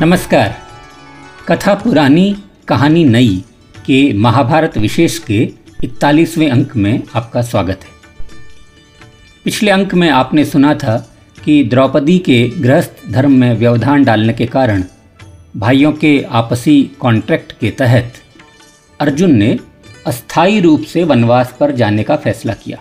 नमस्कार। कथा पुरानी, कहानी नई के महाभारत विशेष के इकतालीसवें अंक में आपका स्वागत है। पिछले अंक में आपने सुना था कि द्रौपदी के गृहस्थ धर्म में व्यवधान डालने के कारण भाइयों के आपसी कॉन्ट्रैक्ट के तहत अर्जुन ने अस्थायी रूप से वनवास पर जाने का फैसला किया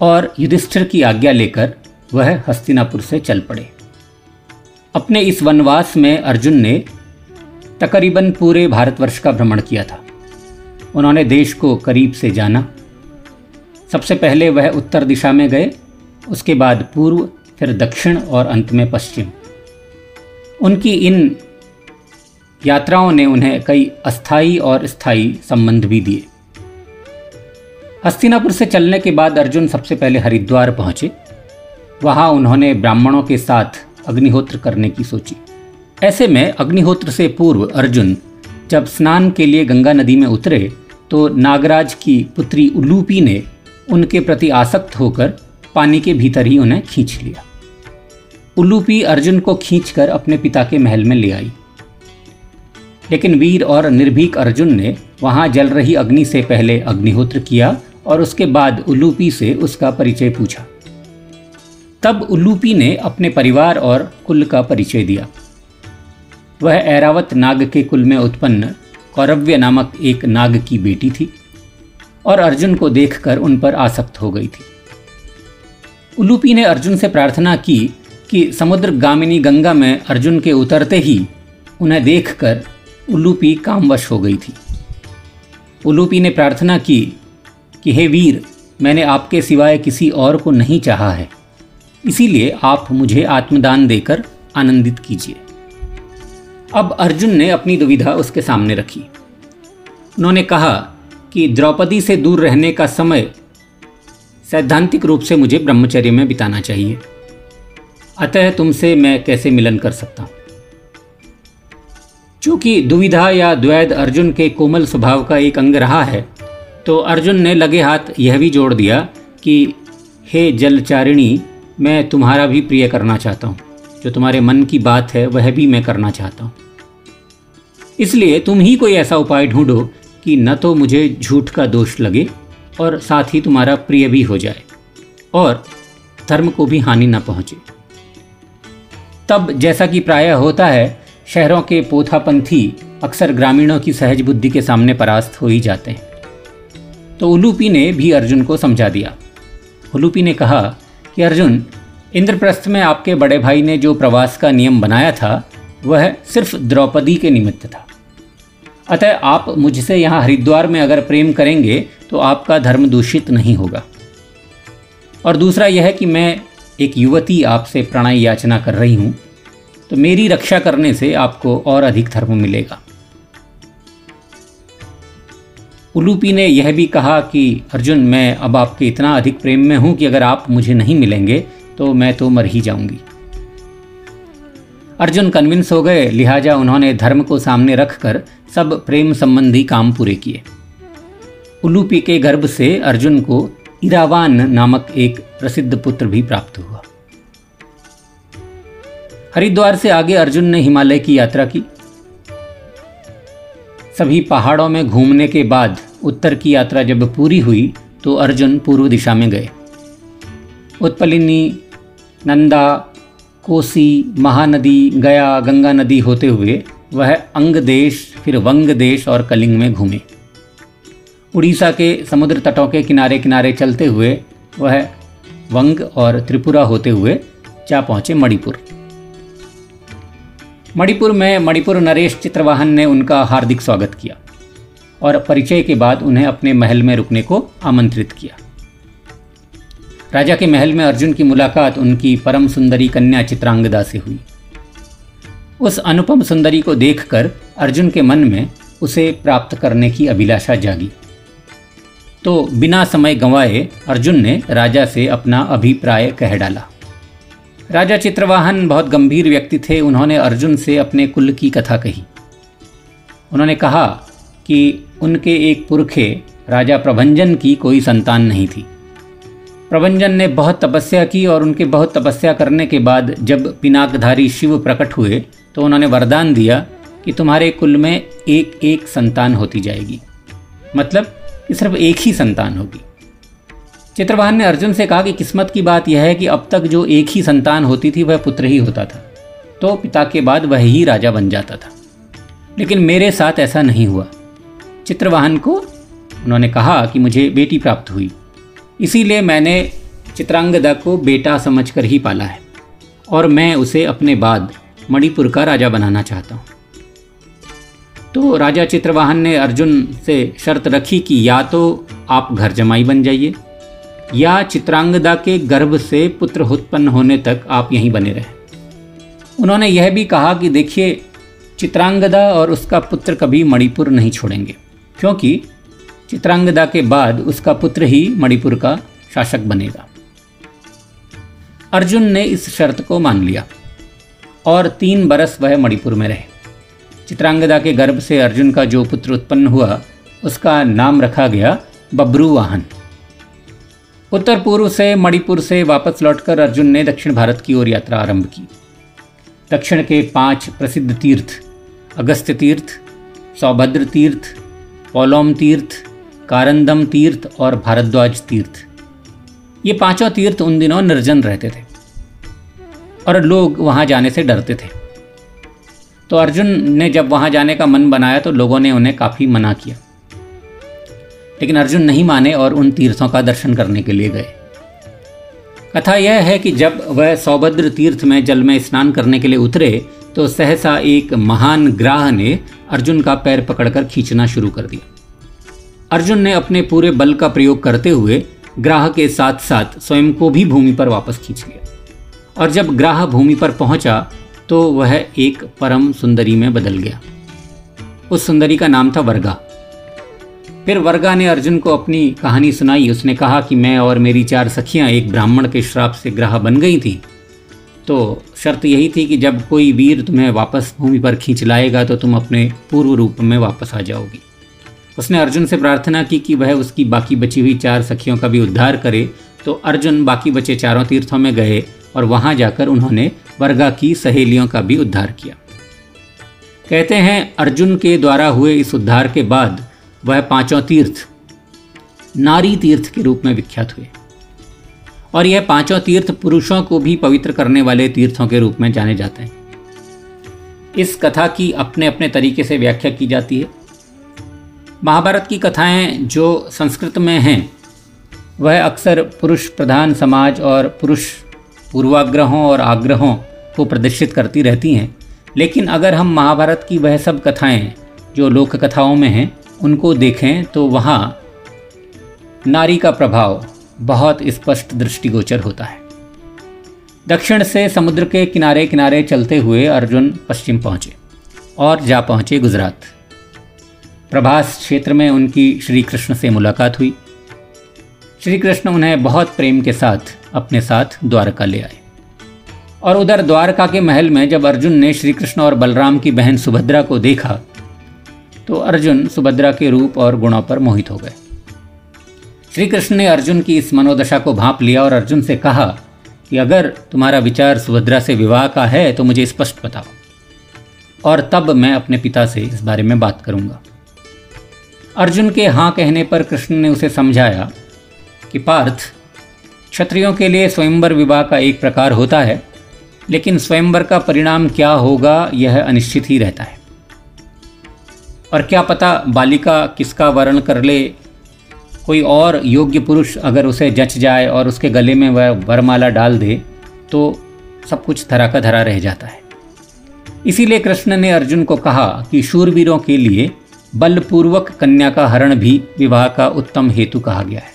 और युधिष्ठिर की आज्ञा लेकर वह हस्तिनापुर से चल पड़े। अपने इस वनवास में अर्जुन ने तकरीबन पूरे भारतवर्ष का भ्रमण किया था। उन्होंने देश को करीब से जाना। सबसे पहले वह उत्तर दिशा में गए, उसके बाद पूर्व, फिर दक्षिण और अंत में पश्चिम। उनकी इन यात्राओं ने उन्हें कई अस्थाई और स्थायी संबंध भी दिए। हस्तिनापुर से चलने के बाद अर्जुन सबसे पहले हरिद्वार पहुँचे। वहाँ उन्होंने ब्राह्मणों के साथ अग्निहोत्र करने की सोची। ऐसे में अग्निहोत्र से पूर्व अर्जुन जब स्नान के लिए गंगा नदी में उतरे तो नागराज की पुत्री उलूपी ने उनके प्रति आसक्त होकर पानी के भीतर ही उन्हें खींच लिया। उल्लूपी अर्जुन को खींचकर अपने पिता के महल में ले आई। लेकिन वीर और निर्भीक अर्जुन ने वहाँ जल रही अग्नि से पहले अग्निहोत्र किया और उसके बाद उल्लूपी से उसका परिचय पूछा। तब उल्लूपी ने अपने परिवार और कुल का परिचय दिया। वह ऐरावत नाग के कुल में उत्पन्न कौरव्य नामक एक नाग की बेटी थी और अर्जुन को देखकर उन पर आसक्त हो गई थी। उल्लूपी ने अर्जुन से प्रार्थना की कि समुद्र गामिनी गंगा में अर्जुन के उतरते ही उन्हें देखकर उल्लूपी कामवश हो गई थी। उल्लूपी ने प्रार्थना की कि, हे वीर, मैंने आपके सिवाय किसी और को नहीं चाहा है। इसीलिए आप मुझे आत्मदान देकर आनंदित कीजिए। अब अर्जुन ने अपनी दुविधा उसके सामने रखी। उन्होंने कहा कि द्रौपदी से दूर रहने का समय सैद्धांतिक रूप से मुझे ब्रह्मचर्य में बिताना चाहिए। अतः तुमसे मैं कैसे मिलन कर सकता हूँ? चूँकि दुविधा या द्वैध अर्जुन के कोमल स्वभाव का एक अंग रहा है तो अर्जुन ने लगे हाथ यह भी जोड़ दिया कि, हे जलचारिणी मैं तुम्हारा भी प्रिय करना चाहता हूँ। जो तुम्हारे मन की बात है, वह भी मैं करना चाहता हूँ। इसलिए तुम ही कोई ऐसा उपाय ढूंढो कि न तो मुझे झूठ का दोष लगे और साथ ही तुम्हारा प्रिय भी हो जाए और धर्म को भी हानि न पहुँचे। तब जैसा कि प्रायः होता है, शहरों के पोथापंथी अक्सर ग्रामीणों की सहज बुद्धि के सामने परास्त हो ही जाते हैं। तो उलूपी ने भी अर्जुन को समझा दिया। उलूपी ने कहा कि अर्जुन, इंद्रप्रस्थ में आपके बड़े भाई ने जो प्रवास का नियम बनाया था, वह सिर्फ़ द्रौपदी के निमित्त था। अतः आप मुझसे यहाँ हरिद्वार में अगर प्रेम करेंगे तो आपका धर्म दूषित नहीं होगा। और दूसरा यह है कि मैं एक युवती आपसे प्रणय याचना कर रही हूँ तो मेरी रक्षा करने से आपको और अधिक धर्म मिलेगा। उलूपी ने यह भी कहा कि, अर्जुन, मैं अब आपके इतना अधिक प्रेम में हूँ कि अगर आप मुझे नहीं मिलेंगे तो मैं तो मर ही जाऊँगी। अर्जुन कन्विंस हो गए, लिहाजा उन्होंने धर्म को सामने रखकर सब प्रेम संबंधी काम पूरे किए। उलूपी के गर्भ से अर्जुन को इरावान नामक एक प्रसिद्ध पुत्र भी प्राप्त हुआ। हरिद्वार से आगे अर्जुन ने हिमालय की यात्रा की। सभी पहाड़ों में घूमने के बाद उत्तर की यात्रा जब पूरी हुई तो अर्जुन पूर्व दिशा में गए। उत्पलिनी, नंदा, कोसी, महानदी, गया, गंगा नदी होते हुए वह अंग देश, फिर वंग देश और कलिंग में घूमे। उड़ीसा के समुद्र तटों के किनारे किनारे चलते हुए वह वंग और त्रिपुरा होते हुए जा पहुँचे मणिपुर। मणिपुर में मणिपुर नरेश चित्रवाहन ने उनका हार्दिक स्वागत किया। और परिचय के बाद उन्हें अपने महल में रुकने को आमंत्रित किया। राजा के महल में अर्जुन की मुलाकात उनकी परम सुंदरी कन्या चित्रांगदा से हुई। उस अनुपम सुंदरी को देखकर अर्जुन के मन में उसे प्राप्त करने की अभिलाषा जागी। तो बिना समय गंवाए अर्जुन ने राजा से अपना अभिप्राय कह डाला। राजा चित्रवाहन बहुत गंभीर व्यक्ति थे, उन्होंने अर्जुन से अपने कुल की कथा कही। उन्होंने कहा कि उनके एक पुरखे राजा प्रभंजन की कोई संतान नहीं थी। प्रभंजन ने बहुत तपस्या की और उनके बहुत तपस्या करने के बाद जब पिनाकधारी शिव प्रकट हुए तो उन्होंने वरदान दिया कि तुम्हारे कुल में एक एक संतान होती जाएगी। मतलब कि सिर्फ़ एक ही संतान होगी। चित्रवाहन ने अर्जुन से कहा कि किस्मत की बात यह है कि अब तक जो एक ही संतान होती थी, वह पुत्र ही होता था। तो पिता के बाद वह ही राजा बन जाता था। लेकिन मेरे साथ ऐसा नहीं हुआ। चित्रवाहन को उन्होंने कहा कि मुझे बेटी प्राप्त हुई। इसीलिए मैंने चित्रांगदा को बेटा समझकर ही पाला है और मैं उसे अपने बाद मणिपुर का राजा बनाना चाहता हूँ। तो राजा चित्रवाहन ने अर्जुन से शर्त रखी कि या तो आप घर जमाई बन जाइए, या चित्रांगदा के गर्भ से पुत्र उत्पन्न होने तक आप यहीं बने रहें। उन्होंने यह भी कहा कि देखिए, चित्रांगदा और उसका पुत्र कभी मणिपुर नहीं छोड़ेंगे। क्योंकि चित्रांगदा के बाद उसका पुत्र ही मणिपुर का शासक बनेगा। अर्जुन ने इस शर्त को मान लिया और तीन बरस वह मणिपुर में रहे। चित्रांगदा के गर्भ से अर्जुन का जो पुत्र उत्पन्न हुआ, उसका नाम रखा गया बब्रुवाहन उत्तर पूर्व से मणिपुर से वापस लौटकर अर्जुन ने दक्षिण भारत की ओर यात्रा आरंभ की। दक्षिण के पाँच प्रसिद्ध तीर्थ अगस्त्य तीर्थ, सौभद्र तीर्थ पौलोम तीर्थ, कारंदम तीर्थ और भारद्वाज तीर्थ। ये पाँचों तीर्थ उन दिनों निर्जन रहते थे और लोग वहाँ जाने से डरते थे। तो अर्जुन ने जब वहाँ जाने का मन बनाया तो लोगों ने उन्हें काफ़ी मना किया। लेकिन अर्जुन नहीं माने और उन तीर्थों का दर्शन करने के लिए गए। कथा यह है कि जब वह सौभद्र तीर्थ में जल में स्नान करने के लिए उतरे तो सहसा एक महान ग्राह ने अर्जुन का पैर पकड़कर खींचना शुरू कर दिया। अर्जुन ने अपने पूरे बल का प्रयोग करते हुए ग्राह के साथ साथ स्वयं को भी भूमि पर वापस खींच लिया। और जब ग्राह भूमि पर पहुँचा तो वह एक परम सुंदरी में बदल गया। उस सुंदरी का नाम था वर्गा। फिर वर्गा ने अर्जुन को अपनी कहानी सुनाई। उसने कहा कि मैं और मेरी चार सखियाँ एक ब्राह्मण के श्राप से ग्राह बन गई थी। तो शर्त यही थी कि जब कोई वीर तुम्हें वापस भूमि पर खींच लाएगा तो तुम अपने पूर्व रूप में वापस आ जाओगी। उसने अर्जुन से प्रार्थना की कि वह उसकी बाकी बची हुई चार सखियों का भी उद्धार करे। तो अर्जुन बाकी बचे चारों तीर्थों में गए और वहाँ जाकर उन्होंने वर्गा की सहेलियों का भी उद्धार किया। कहते हैं, अर्जुन के द्वारा हुए इस उद्धार के बाद वह पाँचों तीर्थ, नारी तीर्थ के रूप में विख्यात हुए। और यह पाँचों तीर्थ पुरुषों को भी पवित्र करने वाले तीर्थों के रूप में जाने जाते हैं। इस कथा की अपने अपने तरीके से व्याख्या की जाती है। महाभारत की कथाएँ जो संस्कृत में हैं, वह अक्सर पुरुष प्रधान समाज और पुरुष पूर्वाग्रहों और आग्रहों को प्रदर्शित करती रहती हैं। लेकिन अगर हम महाभारत की वह सब कथाएँ जो लोक कथाओं में हैं, उनको देखें तो वहाँ नारी का प्रभाव बहुत स्पष्ट दृष्टिगोचर होता है। दक्षिण से समुद्र के किनारे किनारे चलते हुए अर्जुन पश्चिम पहुँचे और जा पहुँचे गुजरात। प्रभास क्षेत्र में उनकी श्री कृष्ण से मुलाकात हुई। श्री कृष्ण उन्हें बहुत प्रेम के साथ अपने साथ द्वारका ले आए और उधर द्वारका के महल में जब अर्जुन ने श्री कृष्ण और बलराम की बहन सुभद्रा को देखा तो अर्जुन सुभद्रा के रूप और गुणों पर मोहित हो गए। श्री कृष्ण ने अर्जुन की इस मनोदशा को भांप लिया और अर्जुन से कहा कि अगर तुम्हारा विचार सुभद्रा से विवाह का है तो मुझे स्पष्ट बताओ। और तब मैं अपने पिता से इस बारे में बात करूँगा। अर्जुन के हाँ कहने पर कृष्ण ने उसे समझाया कि पार्थ, क्षत्रियों के लिए स्वयंवर विवाह का एक प्रकार होता है, लेकिन स्वयंवर का परिणाम क्या होगा, यह अनिश्चित ही रहता है। और क्या पता बालिका किसका वर्ण कर ले कोई और योग्य पुरुष अगर उसे जच जाए और उसके गले में वह वरमाला डाल दे तो सब कुछ धरा का धरा रह जाता है। इसीलिए कृष्ण ने अर्जुन को कहा कि शूरवीरों के लिए बलपूर्वक कन्या का हरण भी विवाह का उत्तम हेतु कहा गया है।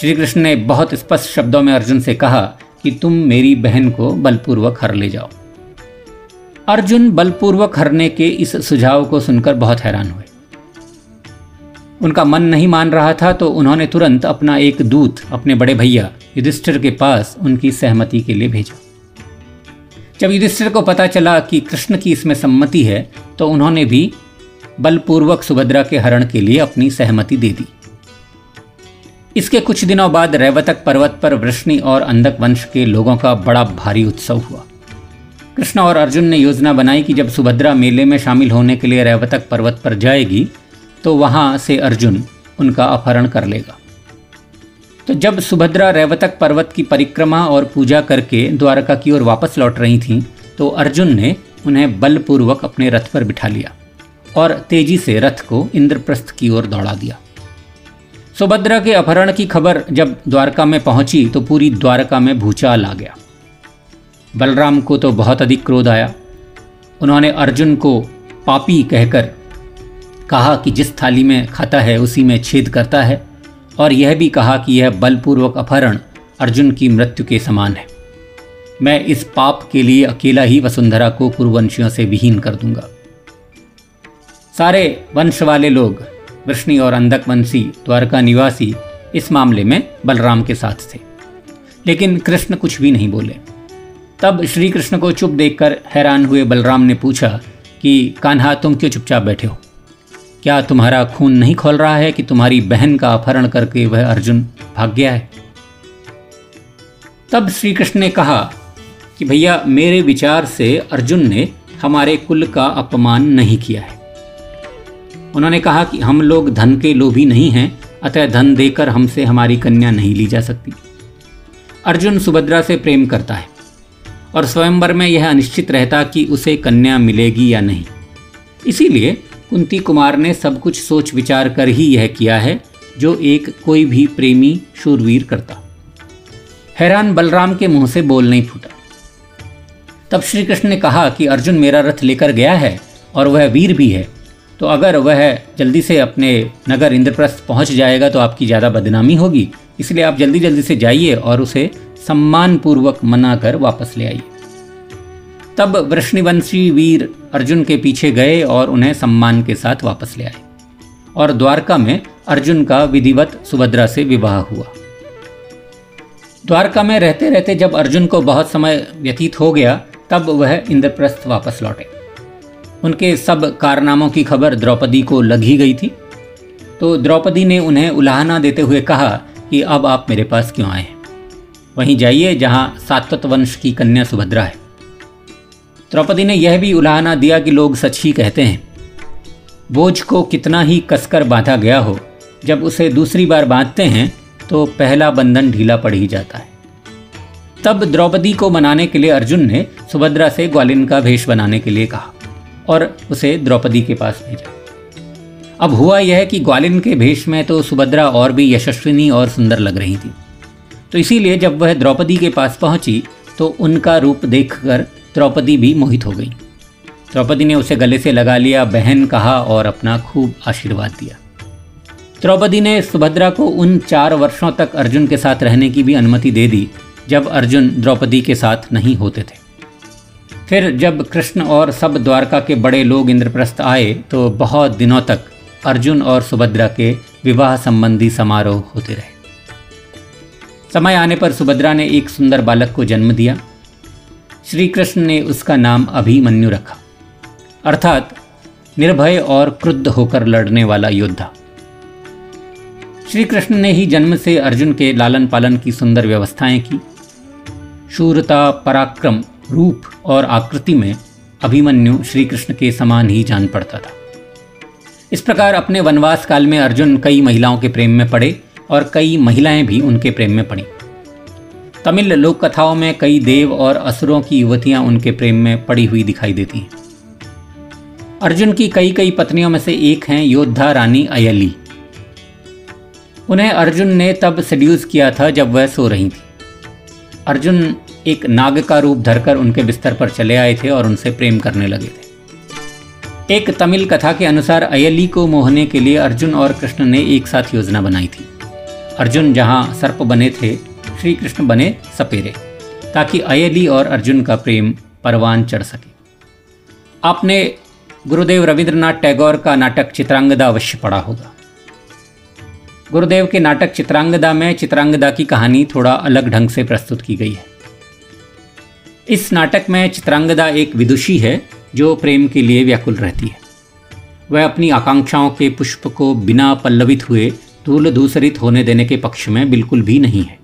श्री कृष्ण ने बहुत स्पष्ट शब्दों में अर्जुन से कहा कि तुम मेरी बहन को बलपूर्वक हर ले जाओ। अर्जुन बलपूर्वक हरने के इस सुझाव को सुनकर बहुत हैरान हुए। उनका मन नहीं मान रहा था तो उन्होंने तुरंत अपना एक दूत, अपने बड़े भैया युधिष्ठिर के पास उनकी सहमति के लिए भेजा। जब युधिष्ठिर को पता चला कि कृष्ण की इसमें सम्मति है तो उन्होंने भी बलपूर्वक सुभद्रा के हरण के लिए अपनी सहमति दे दी। इसके कुछ दिनों बाद रैवतक पर्वत पर वृष्णि और अंधक वंश के लोगों का बड़ा भारी उत्सव हुआ। कृष्ण और अर्जुन ने योजना बनाई कि जब सुभद्रा मेले में शामिल होने के लिए रैवतक पर्वत पर जाएगी तो वहाँ से अर्जुन उनका अपहरण कर लेगा। तो जब सुभद्रा रैवतक पर्वत की परिक्रमा और पूजा करके द्वारका की ओर वापस लौट रही थीं तो अर्जुन ने उन्हें बलपूर्वक अपने रथ पर बिठा लिया और तेज़ी से रथ को इंद्रप्रस्थ की ओर दौड़ा दिया। सुभद्रा के अपहरण की खबर जब द्वारका में पहुँची तो पूरी द्वारका में भूचाल आ गया। बलराम को तो बहुत अधिक क्रोध आया। उन्होंने अर्जुन को पापी कहकर कहा कि जिस थाली में खाता है, उसी में छेद करता है, और यह भी कहा कि यह बलपूर्वक अपहरण अर्जुन की मृत्यु के समान है। मैं इस पाप के लिए अकेला ही वसुंधरा को कुरुवंशियों से विहीन कर दूँगा। सारे वंश वाले लोग, वृष्णि और अंधक वंशी द्वारका निवासी, इस मामले में बलराम के साथ थे। लेकिन कृष्ण कुछ भी नहीं बोले। तब श्री कृष्ण को चुप देखकर हैरान हुए बलराम ने पूछा कि, कान्हा, तुम क्यों चुपचाप बैठे हो? क्या तुम्हारा खून नहीं खोल रहा है कि तुम्हारी बहन का अपहरण करके वह अर्जुन भाग गया है? तब श्री कृष्ण ने कहा कि भैया, मेरे विचार से अर्जुन ने हमारे कुल का अपमान नहीं किया है। उन्होंने कहा कि हम लोग धन के लोभी नहीं हैं, अतः धन देकर हमसे हमारी कन्या नहीं ली जा सकती। अर्जुन सुभद्रा से प्रेम करता है और स्वयंवर में यह अनिश्चित रहता कि उसे कन्या मिलेगी या नहीं। इसीलिए कुंती कुमार ने सब कुछ सोच विचार कर ही यह किया है, जो एक कोई भी प्रेमी शूरवीर करता। हैरान बलराम के मुँह से बोल नहीं फूटा। तब श्री कृष्ण ने कहा कि अर्जुन मेरा रथ लेकर गया है और वह वीर भी है तो अगर वह जल्दी से अपने नगर इंद्रप्रस्थ पहुँच जाएगा तो आपकी ज़्यादा बदनामी होगी, इसलिए आप जल्दी जल्दी से जाइए और उसे सम्मानपूर्वक मना कर वापस ले आइए। तब वृष्णिवंशी वीर अर्जुन के पीछे गए और उन्हें सम्मान के साथ वापस ले आए। और द्वारका में अर्जुन का विधिवत सुभद्रा से विवाह हुआ। द्वारका में रहते रहते जब अर्जुन को बहुत समय व्यतीत हो गया, तब वह इंद्रप्रस्थ वापस लौटे। उनके सब कारनामों की खबर द्रौपदी को लग गई थी। तो द्रौपदी ने उन्हें उलाहना देते हुए कहा कि अब आप मेरे पास क्यों आए वहीं जाइए जहाँ सात्वत वंश की कन्या सुभद्रा है। द्रौपदी ने यह भी उलाहना दिया कि लोग सच ही कहते हैं। बोझ को कितना ही कसकर बांधा गया हो, जब उसे दूसरी बार बांधते हैं तो पहला बंधन ढीला पड़ ही जाता है। तब द्रौपदी को मनाने के लिए अर्जुन ने सुभद्रा से ग्वालिन का भेष बनाने के लिए कहा और उसे द्रौपदी के पास भेजा। अब हुआ यह कि ग्वालिन के भेष में तो सुभद्रा और भी यशस्विनी और सुंदर लग रही थी। तो इसीलिए जब वह द्रौपदी के पास पहुँची तो उनका रूप देखकर द्रौपदी भी मोहित हो गई। द्रौपदी ने उसे गले से लगा लिया, बहन कहा और अपना खूब आशीर्वाद दिया। द्रौपदी ने सुभद्रा को उन चार वर्षों तक अर्जुन के साथ रहने की भी अनुमति दे दी, जब अर्जुन द्रौपदी के साथ नहीं होते थे। फिर जब कृष्ण और सब द्वारका के बड़े लोग इंद्रप्रस्थ आए तो बहुत दिनों तक अर्जुन और सुभद्रा के विवाह संबंधी समारोह होते रहे। समय आने पर सुभद्रा ने एक सुंदर बालक को जन्म दिया। श्री कृष्ण ने उसका नाम अभिमन्यु रखा। अर्थात निर्भय और क्रुद्ध होकर लड़ने वाला योद्धा। श्री कृष्ण ने ही जन्म से अर्जुन के लालन पालन की सुंदर व्यवस्थाएँ की। शूरता, पराक्रम, रूप और आकृति में अभिमन्यु श्री कृष्ण के समान ही जान पड़ता था। इस प्रकार अपने वनवास काल में अर्जुन कई महिलाओं के प्रेम में पड़े और कई महिलाएँ भी उनके प्रेम में पड़ी। तमिल लोक कथाओं में कई देव और असुरों की युवतियाँ उनके प्रेम में पड़ी हुई दिखाई देती हैं। अर्जुन की कई कई पत्नियों में से एक हैं योद्धा रानी अयली। उन्हें अर्जुन ने तब सेड्यूस किया था जब वह सो रही थी। अर्जुन एक नाग का रूप धरकर उनके बिस्तर पर चले आए थे और उनसे प्रेम करने लगे थे। एक तमिल कथा के अनुसार अयली को मोहने के लिए अर्जुन और कृष्ण ने एक साथ योजना बनाई थी। अर्जुन जहाँ सर्प बने थे श्री कृष्ण बने सपेरे, ताकि अयली और अर्जुन का प्रेम परवान चढ़ सके। आपने गुरुदेव रविंद्रनाथ टैगोर का नाटक चित्रांगदा अवश्य पढ़ा होगा। गुरुदेव के नाटक चित्रांगदा में चित्रांगदा की कहानी थोड़ा अलग ढंग से प्रस्तुत की गई है। इस नाटक में चित्रांगदा एक विदुषी है, जो प्रेम के लिए व्याकुल रहती है। वह अपनी आकांक्षाओं के पुष्प को बिना पल्लवित हुए धूल दूसरित होने देने के पक्ष में बिल्कुल भी नहीं है।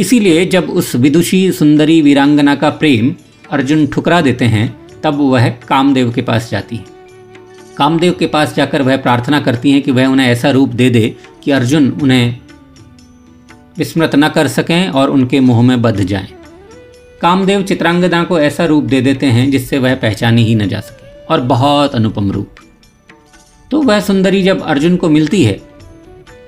इसीलिए जब उस विदुषी सुंदरी वीरांगना का प्रेम अर्जुन ठुकरा देते हैं, तब वह कामदेव के पास जाती है कामदेव के पास जाकर वह प्रार्थना करती हैं कि वह उन्हें ऐसा रूप दे दे कि अर्जुन उन्हें विस्मृत न कर सकें और उनके मुँह में बध जाएँ। कामदेव चित्रांगदा को ऐसा रूप दे देते हैं जिससे वह पहचानी ही न जा सके और बहुत अनुपम रूप तो वह सुंदरी जब अर्जुन को मिलती है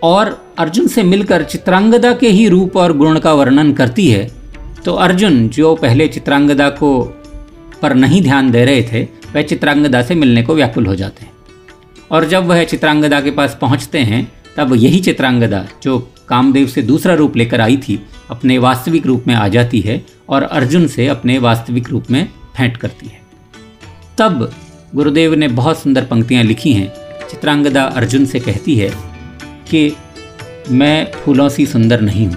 और अर्जुन से मिलकर चित्रांगदा के ही रूप और गुण का वर्णन करती है तो अर्जुन जो पहले चित्रांगदा को पर नहीं ध्यान दे रहे थे, वह चित्रांगदा से मिलने को व्याकुल हो जाते हैं। और जब वह चित्रांगदा के पास पहुँचते हैं, तब यही चित्रांगदा, जो कामदेव से दूसरा रूप लेकर आई थी, अपने वास्तविक रूप में आ जाती है और अर्जुन से अपने वास्तविक रूप में भेंट करती है। तब गुरुदेव ने बहुत सुंदर पंक्तियाँ लिखी हैं। चित्रांगदा अर्जुन से कहती है कि मैं फूलों सी सुंदर नहीं हूँ,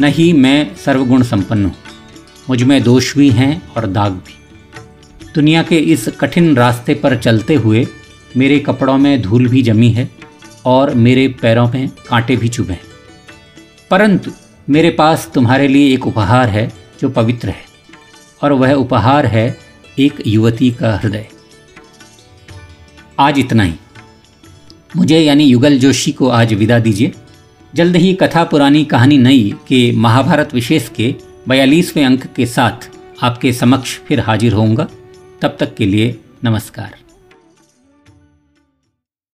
न ही मैं सर्वगुण संपन्न हूँ। मुझमें दोष भी हैं और दाग भी। दुनिया के इस कठिन रास्ते पर चलते हुए मेरे कपड़ों में धूल भी जमी है और मेरे पैरों में कांटे भी चुभे हैं। परंतु मेरे पास तुम्हारे लिए एक उपहार है जो पवित्र है और वह उपहार है एक युवती का हृदय। आज इतना ही। मुझे यानी युगल जोशी को आज विदा दीजिए। जल्द ही कथा पुरानी कहानी नई के महाभारत विशेष के बयालीसवें अंक के साथ आपके समक्ष फिर हाजिर होऊँगा। तब तक के लिए नमस्कार।